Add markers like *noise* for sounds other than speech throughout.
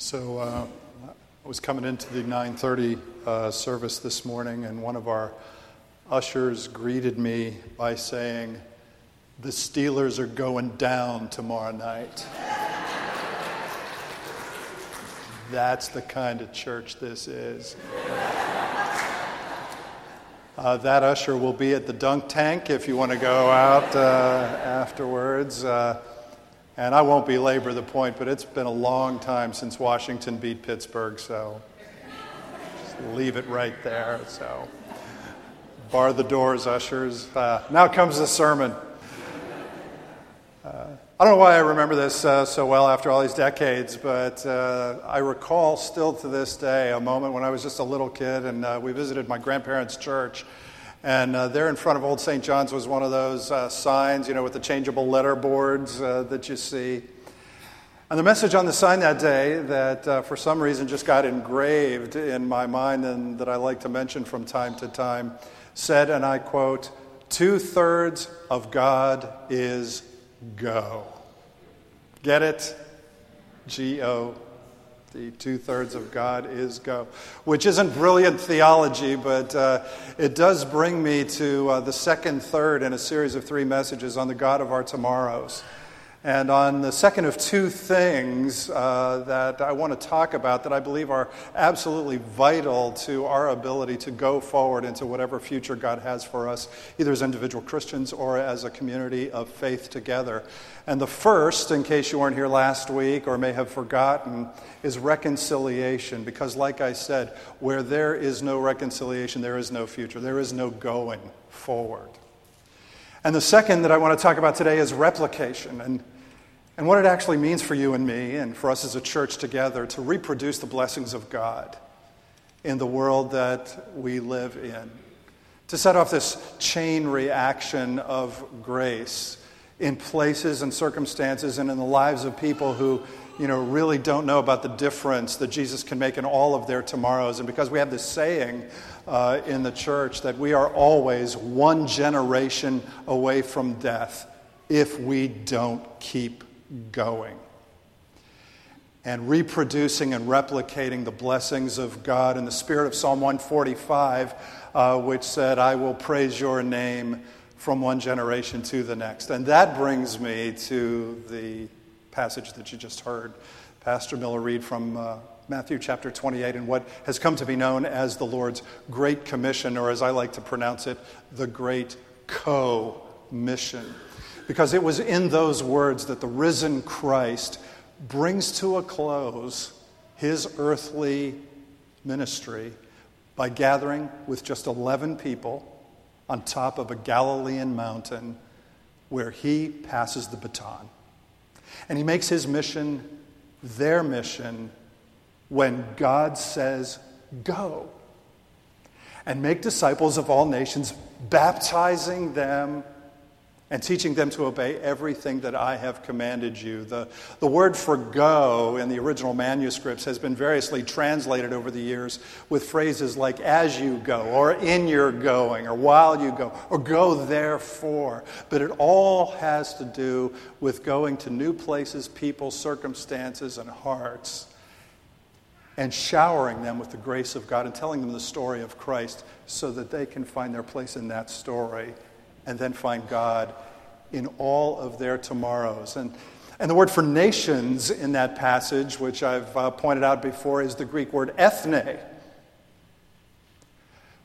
So uh, I was coming into the 9:30 uh, service this morning, and one of our ushers greeted me by saying, "The Steelers are going down tomorrow night." *laughs* That's the kind of church this is. Uh, that usher will be at the dunk tank if you want to go out uh, afterwards. And I won't belabor the point, but it's been a long time since Washington beat Pittsburgh, so just leave it right there. So, bar the doors, ushers. Uh, now comes the sermon. Uh, I don't know why I remember this uh, so well after all these decades, but uh, I recall still to this day a moment when I was just a little kid and uh, we visited my grandparents' church. And uh, there in front of Old St. John's was one of those uh, signs, you know, with the changeable letter boards uh, that you see. And the message on the sign that day that uh, for some reason just got engraved in my mind and that I like to mention from time to time said, and I quote, two thirds of God is go. Get it? G O the two thirds of God is go, which isn't brilliant theology, but uh, it does bring me to uh, the second third in a series of three messages on the God of our tomorrows. And on the second of two things uh, that I want to talk about that I believe are absolutely vital to our ability to go forward into whatever future God has for us, either as individual Christians or as a community of faith together. And the first, in case you weren't here last week or may have forgotten, is reconciliation. Because, like I said, where there is no reconciliation, there is no future, there is no going forward. And the second that I want to talk about today is replication and, and what it actually means for you and me and for us as a church together to reproduce the blessings of God in the world that we live in. To set off this chain reaction of grace in places and circumstances and in the lives of people who you know, really don't know about the difference that Jesus can make in all of their tomorrows. And because we have this saying uh, in the church that we are always one generation away from death if we don't keep going. And reproducing and replicating the blessings of God in the spirit of Psalm 145, uh, which said, I will praise your name from one generation to the next. And that brings me to the passage that you just heard Pastor Miller read from uh, Matthew chapter 28 and what has come to be known as the Lord's Great Commission, or as I like to pronounce it, the Great Co Mission. Because it was in those words that the risen Christ brings to a close his earthly ministry by gathering with just 11 people on top of a Galilean mountain where he passes the baton. And he makes his mission their mission when God says, Go and make disciples of all nations, baptizing them and teaching them to obey everything that I have commanded you. The, the word for go in the original manuscripts has been variously translated over the years with phrases like as you go, or in your going, or while you go, or go therefore. But it all has to do with going to new places, people, circumstances, and hearts. And showering them with the grace of God and telling them the story of Christ so that they can find their place in that story and then find God in all of their tomorrows. And, and the word for nations in that passage, which I've uh, pointed out before, is the Greek word ethne,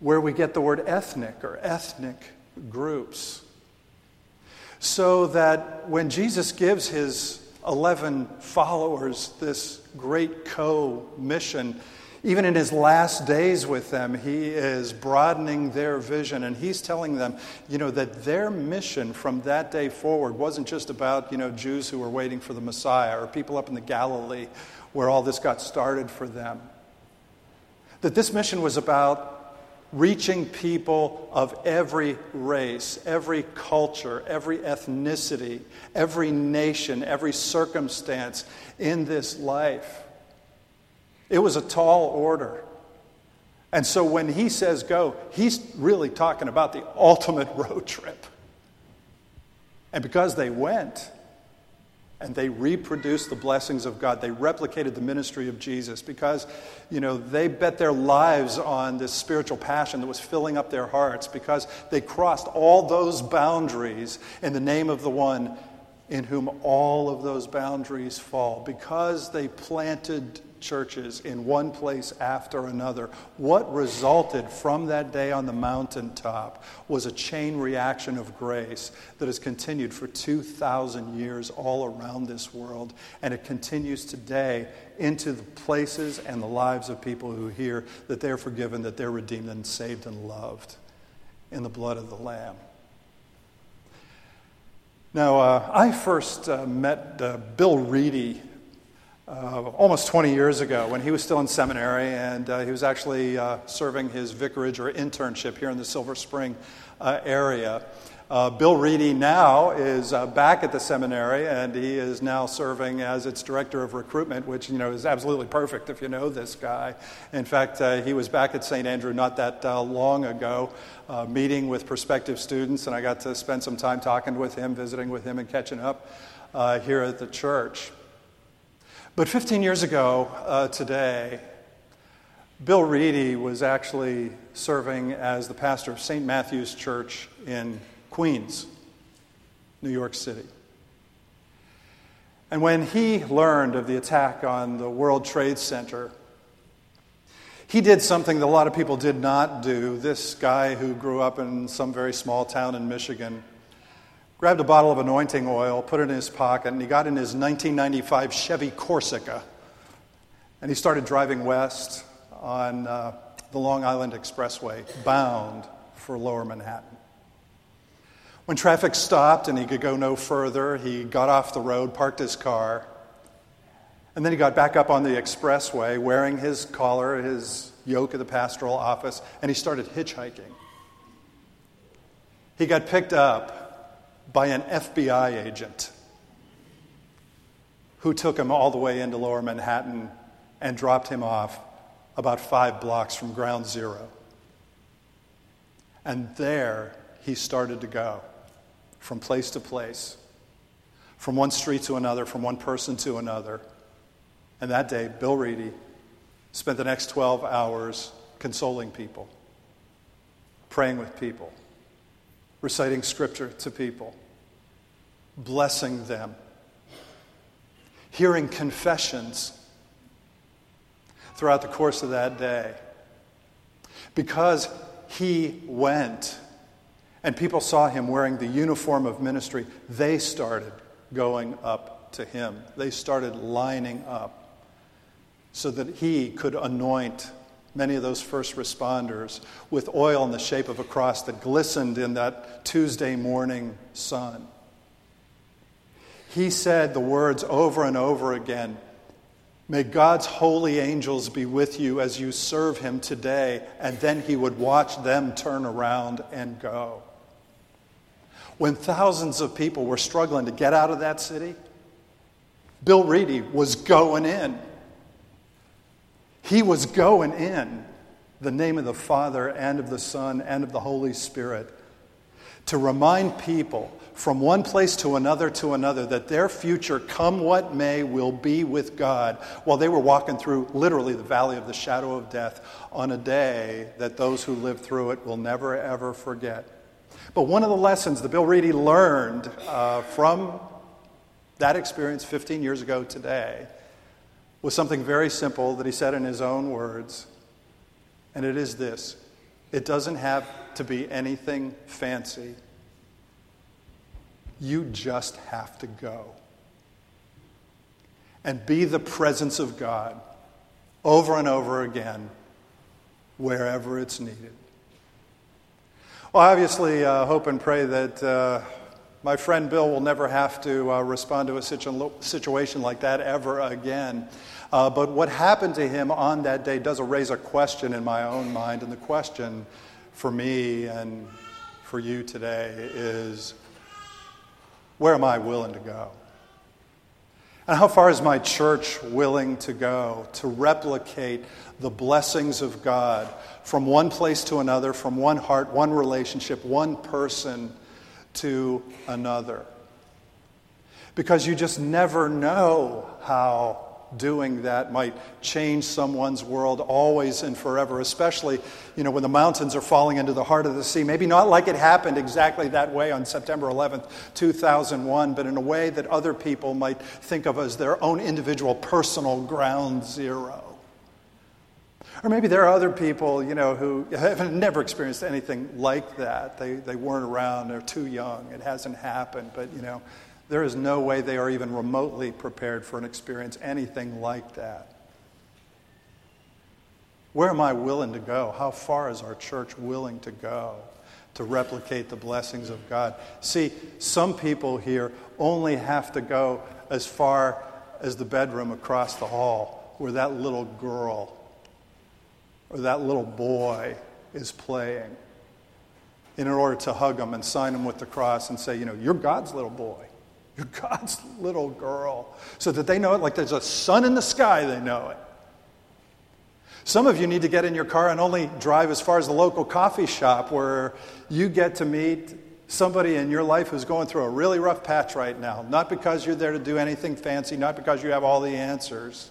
where we get the word ethnic or ethnic groups. So that when Jesus gives his 11 followers this great co mission, even in his last days with them, he is broadening their vision and he's telling them, you know, that their mission from that day forward wasn't just about, you know, Jews who were waiting for the Messiah or people up in the Galilee where all this got started for them. That this mission was about reaching people of every race, every culture, every ethnicity, every nation, every circumstance in this life. It was a tall order. And so when he says go, he's really talking about the ultimate *laughs* road trip. And because they went, and they reproduced the blessings of God. They replicated the ministry of Jesus because, you know, they bet their lives on this spiritual passion that was filling up their hearts because they crossed all those boundaries in the name of the one in whom all of those boundaries fall. Because they planted churches in one place after another. What resulted from that day on the mountaintop was a chain reaction of grace that has continued for 2,000 years all around this world, and it continues today into the places and the lives of people who hear that they're forgiven, that they're redeemed and saved and loved in the blood of the Lamb. Now, uh, I first uh, met uh, Bill Reedy uh, almost 20 years ago when he was still in seminary, and uh, he was actually uh, serving his vicarage or internship here in the Silver Spring uh, area. Uh, Bill Reedy now is uh, back at the seminary, and he is now serving as its director of recruitment, which you know is absolutely perfect if you know this guy. In fact, he was back at St. Andrew not that long ago, meeting with prospective students, and I got to spend some time talking with him, visiting with him, and catching up here at the church. But 15 years ago uh, today, Bill Reedy was actually serving as the pastor of St. Matthew's Church in Queens, New York City. And when he learned of the attack on the World Trade Center, he did something that a lot of people did not do. This guy who grew up in some very small town in Michigan grabbed a bottle of anointing oil, put it in his pocket, and he got in his 1995 Chevy Corsica. And he started driving west on uh, the Long Island Expressway, bound for lower Manhattan. When traffic stopped and he could go no further, he got off the road, parked his car, and then he got back up on the expressway wearing his collar, his yoke of the pastoral office, and he started hitchhiking. He got picked up by an FBI agent who took him all the way into lower Manhattan and dropped him off about five blocks from ground zero. And there he started to go from place to place, from one street to another, from one person to another. And that day, Bill Reedy spent the next 12 hours consoling people, praying with people reciting scripture to people, blessing them, hearing confessions throughout the course of that day. Because he went and people saw him wearing the uniform of ministry, they started going up to him. They started lining up so that he could anoint many of those first responders with oil in the shape of a cross that glistened in that Tuesday morning sun. He said the words over and over again May God's holy angels be with you as you serve him today. And then he would watch them turn around and go. When thousands of people were struggling to get out of that city, Bill Reedy was going in. He was going in the name of the Father and of the Son and of the Holy Spirit to remind people from one place to another to another that their future, come what may, will be with God while they were walking through literally the valley of the shadow of death on a day that those who lived through it will never ever forget. But one of the lessons that Bill Reedy learned uh, from that experience 15 years ago today was something very simple that he said in his own words. And it is this it doesn't have to be anything fancy. You just have to go and be the presence of God over and over again wherever it's needed. Well, obviously, uh, hope and pray that uh, my friend Bill will never have to uh, respond to a situ- situation like that ever again. Uh, but what happened to him on that day does raise a question in my own mind. And the question for me and for you today is where am I willing to go? And how far is my church willing to go to replicate the blessings of God from one place to another, from one heart, one relationship, one person to another? because you just never know how doing that might change someone's world always and forever, especially, you know, when the mountains are falling into the heart of the sea. Maybe not like it happened exactly that way on September 11th, 2001, but in a way that other people might think of as their own individual personal ground zero. Or maybe there are other people, you know, who have never experienced anything like that. They, they weren't around, they're too young, it hasn't happened, but, you know, there is no way they are even remotely prepared for an experience anything like that. Where am I willing to go? How far is our church willing to go to replicate the blessings of God? See, some people here only have to go as far as the bedroom across the hall where that little girl or that little boy is playing in order to hug them and sign them with the cross and say, you know, you're God's little boy. You're *laughs* God's little girl. So that they know it like there's a sun in the sky, they know it. Some of you need to get in your car and only drive as far as the local coffee shop where you get to meet somebody in your life who's going through a really rough patch right now. Not because you're there to do anything fancy, not because you have all the answers,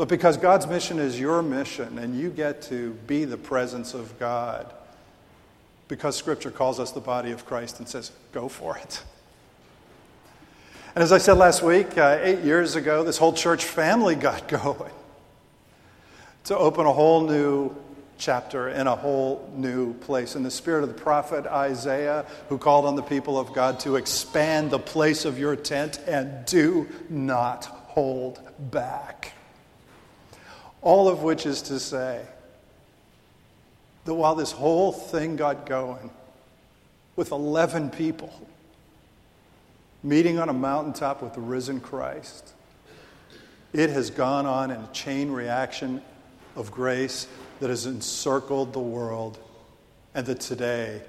but because God's mission is your mission and you get to be the presence of God. Because Scripture calls us the body of Christ and says, go for it. And as I said last week, uh, eight years ago, this whole church family got *laughs* going to open a whole new chapter in a whole new place. In the spirit of the prophet Isaiah, who called on the people of God to expand the place of your tent and do not hold back. All of which is to say that while this whole thing got going with 11 people, meeting on a mountaintop with the risen Christ. It has gone on in a chain reaction of grace that has encircled the world and that today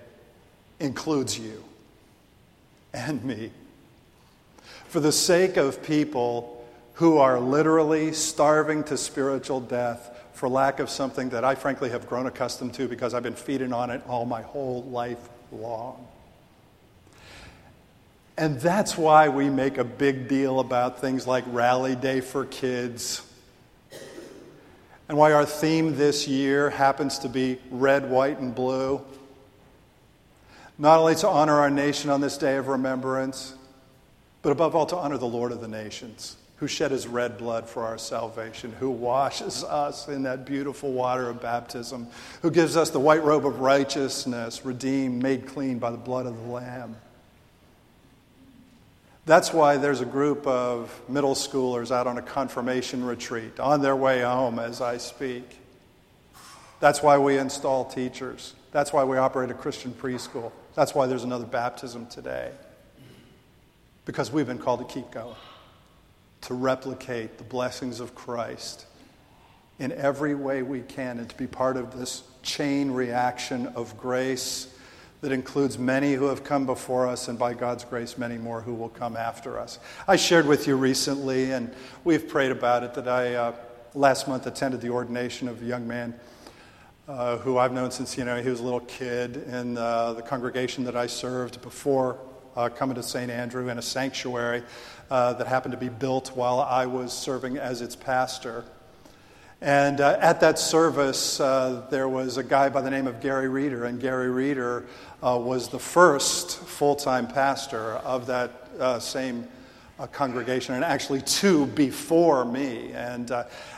includes you and me. For the sake of people who are literally starving to spiritual death for lack of something that I frankly have grown accustomed to because I've been feeding on it all my whole life long. And that's why we make a big deal about things like Rally Day for Kids. And why our theme this year happens to be red, white, and blue. Not only to honor our nation on this day of remembrance, but above all to honor the Lord of the nations, who shed his red blood for our salvation, who washes us in that beautiful water of baptism, who gives us the white robe of righteousness, redeemed, made clean by the blood of the Lamb. That's why there's a group of middle schoolers out on a confirmation retreat on their way home as I speak. That's why we install teachers. That's why we operate a Christian preschool. That's why there's another baptism today. Because we've been called to keep going, to replicate the blessings of Christ in every way we can, and to be part of this chain reaction of grace that includes many who have come before us, and by God's grace, many more who will come after us. I shared with you recently, and we've prayed about it, that I uh, last month attended the ordination of a young man uh, who I've known since you know he was a little kid in uh, the congregation that I served before uh, coming to St. Andrew in a sanctuary uh, that happened to be built while I was serving as its pastor. And uh, at that service, uh, there was a guy by the name of Gary Reeder, and Gary Reeder uh, was the first full time pastor of that uh, same congregation, and actually two before me. And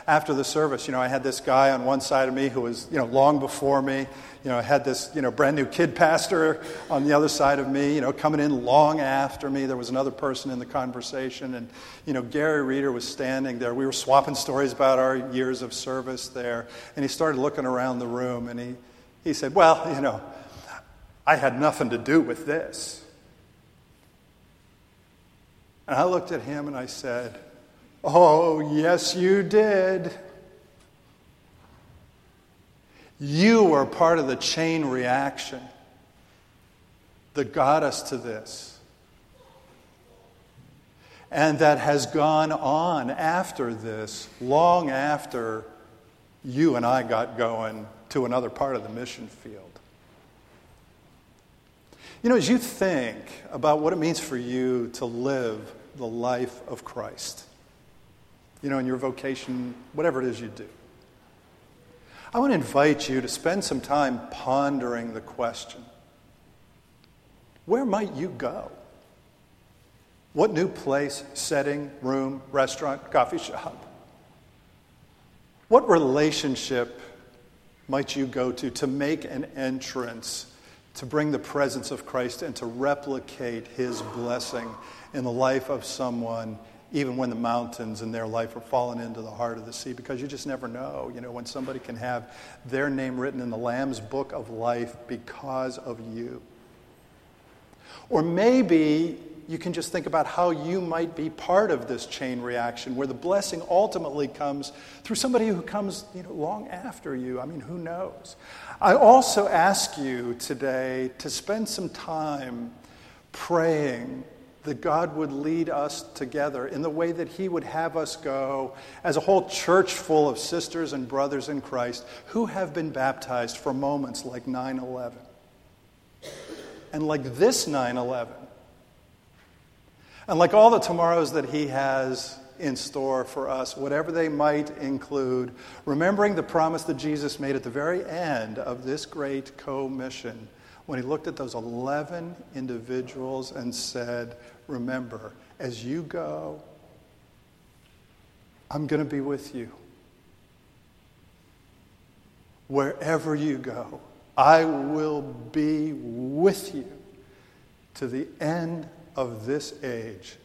after the service, you know, I had this guy on one side of me who was, you know, long before me. You know, I had this, you know, brand new kid pastor on the other side of me, you know, coming in long after me. There was another person in the conversation, and, you know, Gary Reeder was standing there. We were swapping stories about our years of service there, and he started looking around the room, and he, he said, Well, you know, I had nothing to do with this. And I looked at him and I said, Oh, yes, you did. You are part of the chain reaction that got us to this. And that has gone on after this, long after you and I got going to another part of the mission field. You know, as you think about what it means for you to live the life of Christ, you know, in your vocation, whatever it is you do, I want to invite you to spend some time pondering the question where might you go? What new place, setting, room, restaurant, coffee shop? What relationship might you go to to make an entrance, to bring the presence of Christ and to replicate his blessing in the life of someone, even when the mountains in their life are fallen into the heart of the sea? Because you just never know, you know, when somebody can have their name written in the Lamb's book of life because of you. Or maybe you can just think about how you might be part of this chain reaction where the blessing ultimately comes through somebody who comes you know, long after you. I mean, who knows? I also ask you today to spend some time praying that God would lead us together in the way that He would have us go as a whole church full of sisters and brothers in Christ who have been baptized for moments like 9 11 and like this 9 11 and like all the tomorrows that He has in store for us, whatever they might include, remembering the promise that Jesus made at the very end of this great commission when He looked at those 11 individuals and said, Remember, as you go, I'm going to be with you. Wherever you go, I will be with you to the end of this age,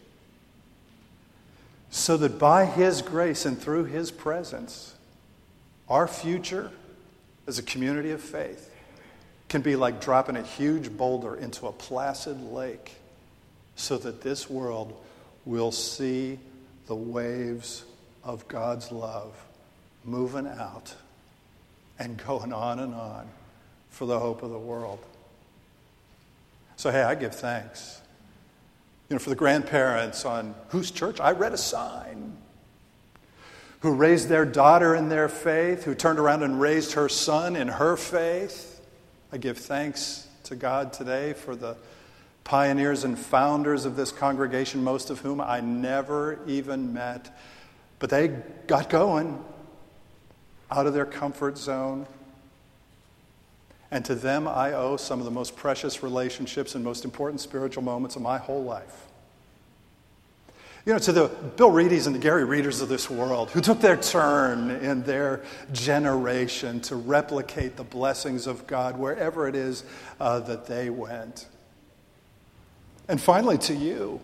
so that by His grace and through His presence, our future as a community of faith can be like dropping a huge boulder into a placid lake, so that this world will see the waves of God's love moving out and going on and on for the hope of the world. So, hey, I give thanks you know, for the grandparents on whose church I read a sign, who raised their daughter in their faith, who turned around and raised her son in her faith. I give thanks to God today for the pioneers and founders of this congregation, most of whom I never even met, but they got going out of their comfort zone. And to them, I owe some of the most precious relationships and most important spiritual moments of my whole life. You know, to the Bill Reedys and the Gary Reeders of this world who took their turn in their generation to replicate the blessings of God wherever it is uh, that they went. And finally, to you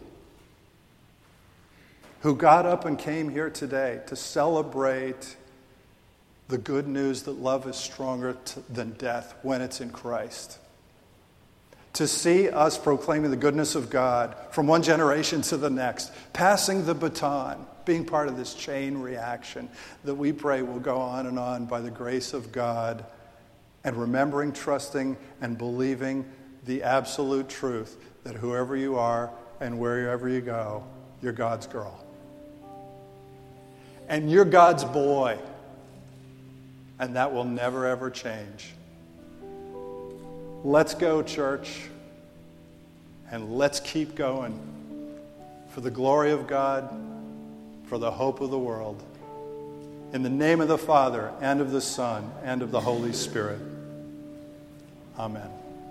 who got up and came here today to celebrate the good news that love is stronger t- than death when it's in Christ. To see us proclaiming the goodness of God from one generation to the next, passing the baton, being part of this chain reaction that we pray will go on and on by the grace of God, and remembering, trusting, and believing the absolute truth that whoever you are and wherever you go, you're God's girl. And you're God's boy and that will never, ever change. Let's go, church, and let's keep going for the glory of God, for the hope of the world. In the name of the Father, and of the Son, and of the Holy Spirit. Amen.